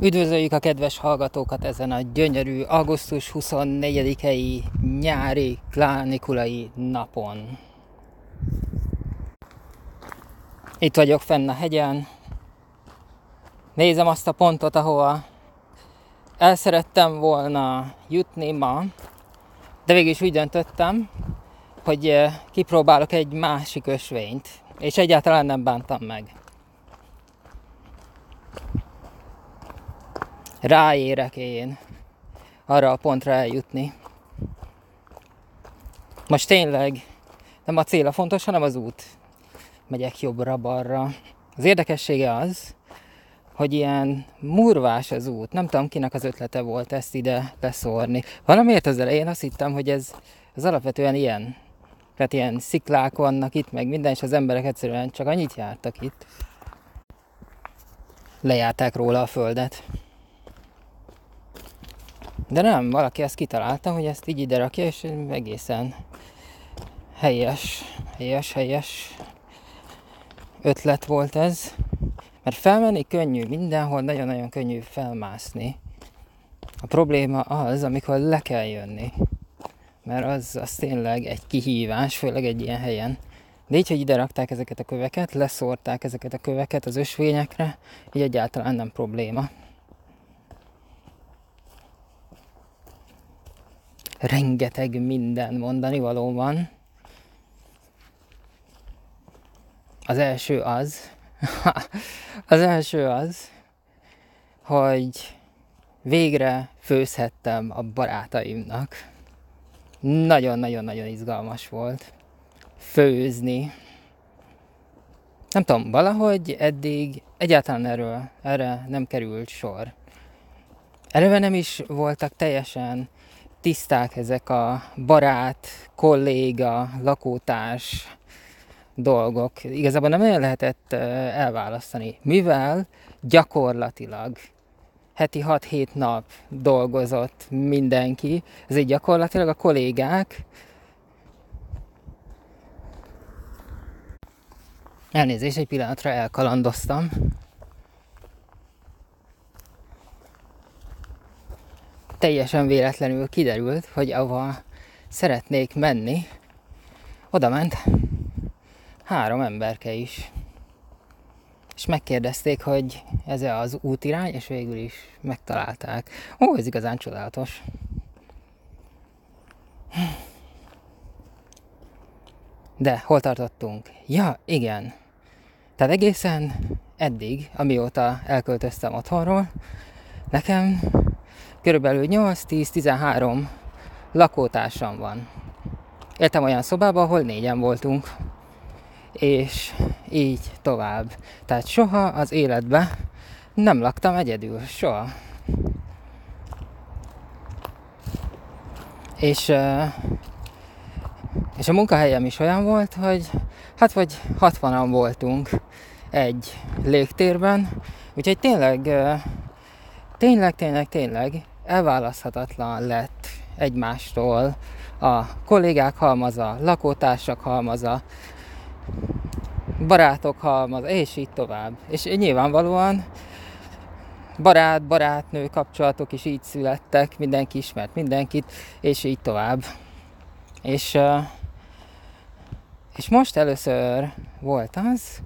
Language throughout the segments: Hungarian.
Üdvözöljük a kedves hallgatókat ezen a gyönyörű augusztus 24-i nyári klánikulai napon. Itt vagyok fenn a hegyen. Nézem azt a pontot, ahova el szerettem volna jutni ma, de végül is úgy döntöttem, hogy eh, kipróbálok egy másik ösvényt, és egyáltalán nem bántam meg. Ráérek én arra a pontra eljutni. Most tényleg nem a cél a fontos, hanem az út. Megyek jobbra-balra. Az érdekessége az, hogy ilyen murvás az út. Nem tudom, kinek az ötlete volt ezt ide leszórni. Valamiért az elején azt hittem, hogy ez, ez alapvetően ilyen. Tehát ilyen sziklák vannak itt, meg minden, és az emberek egyszerűen csak annyit jártak itt. Lejárták róla a földet. De nem, valaki ezt kitalálta, hogy ezt így ide rakja, és egészen helyes, helyes, helyes ötlet volt ez. Mert felmenni könnyű, mindenhol nagyon-nagyon könnyű felmászni. A probléma az, amikor le kell jönni. Mert az, az tényleg egy kihívás, főleg egy ilyen helyen. De így, hogy ide rakták ezeket a köveket, leszórták ezeket a köveket az ösvényekre, így egyáltalán nem probléma. Rengeteg minden mondani való van. Az első az, az első az, hogy végre főzhettem a barátaimnak. Nagyon-nagyon-nagyon izgalmas volt főzni. Nem tudom, valahogy eddig egyáltalán erről, erre nem került sor. Eleve nem is voltak teljesen tiszták ezek a barát, kolléga, lakótárs dolgok. Igazából nem nagyon lehetett elválasztani, mivel gyakorlatilag heti 6-7 nap dolgozott mindenki, ezért gyakorlatilag a kollégák Elnézést, egy pillanatra elkalandoztam. Teljesen véletlenül kiderült, hogy ahova szeretnék menni, oda ment három emberke is. És megkérdezték, hogy ez -e az útirány, és végül is megtalálták. Ó, ez igazán csodálatos. De hol tartottunk? Ja, igen. Tehát egészen eddig, amióta elköltöztem otthonról, nekem körülbelül 8-10-13 lakótársam van. Éltem olyan szobában, ahol négyen voltunk, és így tovább. Tehát soha az életben nem laktam egyedül, soha. És, és a munkahelyem is olyan volt, hogy hát vagy 60-an voltunk egy légtérben, úgyhogy tényleg, tényleg, tényleg, tényleg elválaszthatatlan lett egymástól a kollégák halmaza, lakótársak halmaza, barátok halmaza, és így tovább. És nyilvánvalóan barát-barátnő kapcsolatok is így születtek, mindenki ismert mindenkit, és így tovább. És, és most először volt az,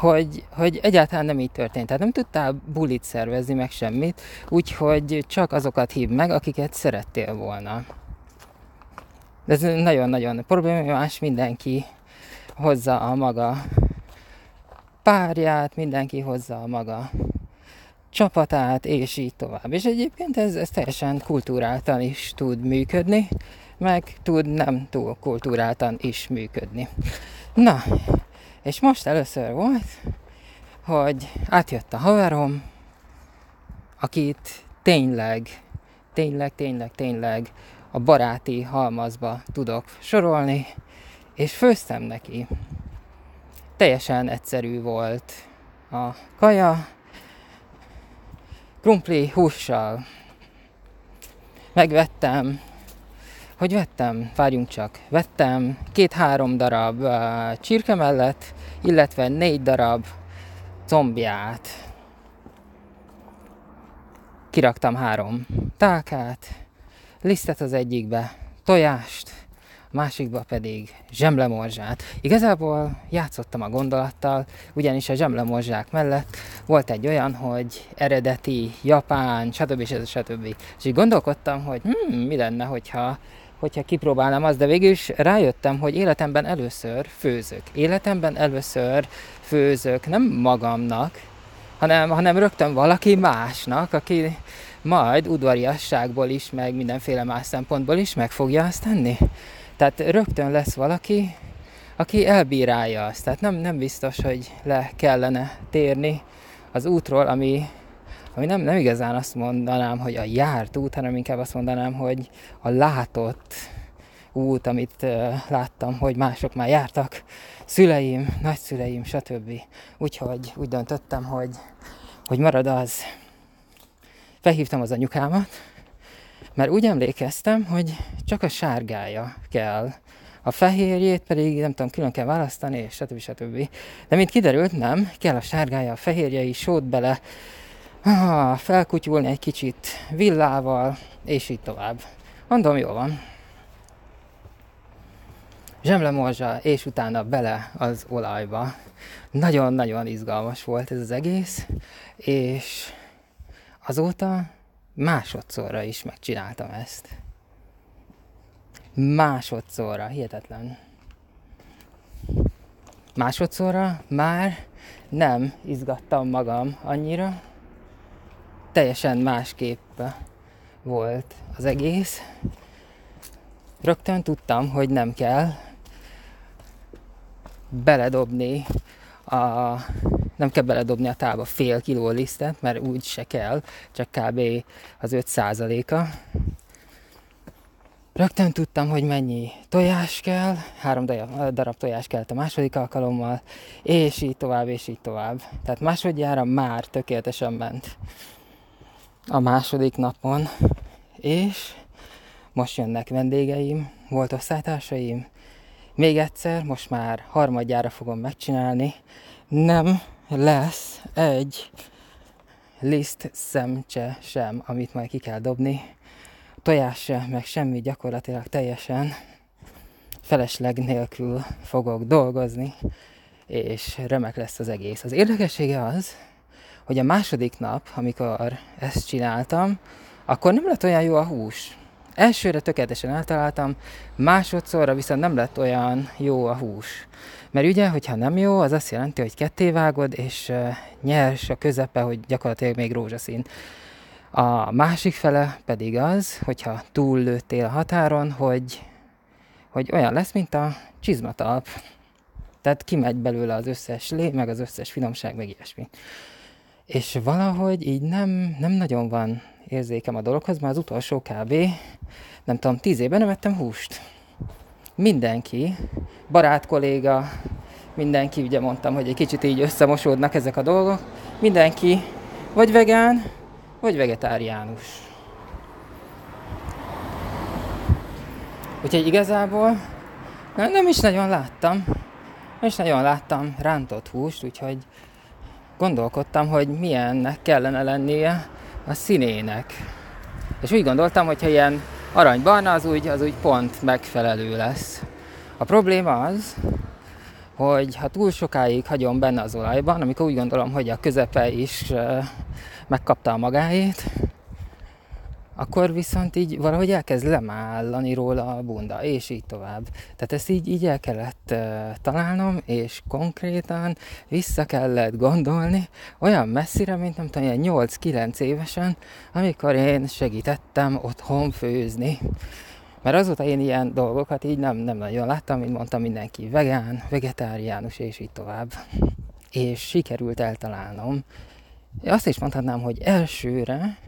hogy, hogy egyáltalán nem így történt. Tehát nem tudtál bulit szervezni, meg semmit, úgyhogy csak azokat hív meg, akiket szerettél volna. De ez nagyon-nagyon problémás, mindenki hozza a maga párját, mindenki hozza a maga csapatát, és így tovább. És egyébként ez, ez teljesen kultúráltan is tud működni, meg tud nem túl kultúráltan is működni. Na, és most először volt, hogy átjött a haverom, akit tényleg, tényleg, tényleg, tényleg a baráti halmazba tudok sorolni, és főztem neki. Teljesen egyszerű volt a kaja, krumpli hússal. Megvettem hogy vettem, várjunk csak, vettem két-három darab uh, csirke mellett, illetve négy darab combját, kiraktam három tálkát, lisztet az egyikbe, tojást, másikba pedig zsemlemorzsát. Igazából játszottam a gondolattal, ugyanis a zsemlemorzsák mellett volt egy olyan, hogy eredeti, japán, stb. stb. stb. És így gondolkodtam, hogy hm, mi lenne, hogyha hogyha kipróbálnám azt, de végül is rájöttem, hogy életemben először főzök. Életemben először főzök, nem magamnak, hanem, hanem rögtön valaki másnak, aki majd udvariasságból is, meg mindenféle más szempontból is meg fogja azt tenni. Tehát rögtön lesz valaki, aki elbírálja azt. Tehát nem, nem biztos, hogy le kellene térni az útról, ami, ami nem, nem igazán azt mondanám, hogy a járt út, hanem inkább azt mondanám, hogy a látott út, amit láttam, hogy mások már jártak, szüleim, nagyszüleim, stb. Úgyhogy úgy döntöttem, hogy, hogy marad az. Felhívtam az anyukámat, mert úgy emlékeztem, hogy csak a sárgája kell. A fehérjét pedig nem tudom, külön kell választani, és stb. stb. De mint kiderült, nem, kell a sárgája, a fehérje is, sót bele, felkutyulni egy kicsit villával, és így tovább. Mondom, jó van. Zsemlemorzsa, és utána bele az olajba. Nagyon-nagyon izgalmas volt ez az egész, és azóta másodszorra is megcsináltam ezt. Másodszorra, hihetetlen. Másodszorra már nem izgattam magam annyira, teljesen másképp volt az egész. Rögtön tudtam, hogy nem kell beledobni a nem kell beledobni a tába fél kiló lisztet, mert úgy se kell, csak kb. az 5 a Rögtön tudtam, hogy mennyi tojás kell, három darab tojás kell a második alkalommal, és így tovább, és így tovább. Tehát másodjára már tökéletesen ment a második napon, és most jönnek vendégeim, volt osztálytársaim, még egyszer, most már harmadjára fogom megcsinálni, nem lesz egy liszt szemcse sem, amit majd ki kell dobni. Tojás se, meg semmi gyakorlatilag teljesen felesleg nélkül fogok dolgozni, és remek lesz az egész. Az érdekessége az, hogy a második nap, amikor ezt csináltam, akkor nem lett olyan jó a hús. Elsőre tökéletesen eltaláltam, másodszorra viszont nem lett olyan jó a hús. Mert ugye, hogyha nem jó, az azt jelenti, hogy ketté vágod, és uh, nyers a közepe, hogy gyakorlatilag még rózsaszín. A másik fele pedig az, hogyha túl lőttél a határon, hogy, hogy olyan lesz, mint a csizmatalp. Tehát kimegy belőle az összes lé, meg az összes finomság, meg ilyesmi. És valahogy így nem, nem nagyon van érzékem a dologhoz, mert az utolsó kb. nem tudom, tíz évben nem ettem húst. Mindenki, barát kolléga, mindenki, ugye mondtam, hogy egy kicsit így összemosódnak ezek a dolgok, mindenki vagy vegán, vagy vegetáriánus. Úgyhogy igazából nem is nagyon láttam, nem is nagyon láttam rántott húst, úgyhogy gondolkodtam, hogy milyennek kellene lennie a színének. És úgy gondoltam, hogy ha ilyen aranybarna, az úgy, az úgy pont megfelelő lesz. A probléma az, hogy ha túl sokáig hagyom benne az olajban, amikor úgy gondolom, hogy a közepe is megkapta a magáét, akkor viszont így valahogy elkezd lemállani róla a bunda, és így tovább. Tehát ezt így, így el kellett uh, találnom, és konkrétan vissza kellett gondolni olyan messzire, mint nem tudom, 8-9 évesen, amikor én segítettem otthon főzni. Mert azóta én ilyen dolgokat így nem, nem nagyon láttam, mint mondtam, mindenki vegán, vegetáriánus, és így tovább. És sikerült eltalálnom. Azt is mondhatnám, hogy elsőre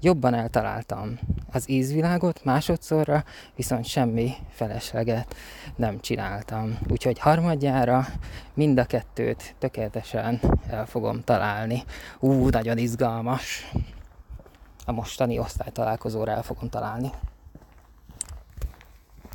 jobban eltaláltam az ízvilágot, másodszorra viszont semmi felesleget nem csináltam. Úgyhogy harmadjára mind a kettőt tökéletesen el fogom találni. Ú, nagyon izgalmas! A mostani osztálytalálkozóra el fogom találni.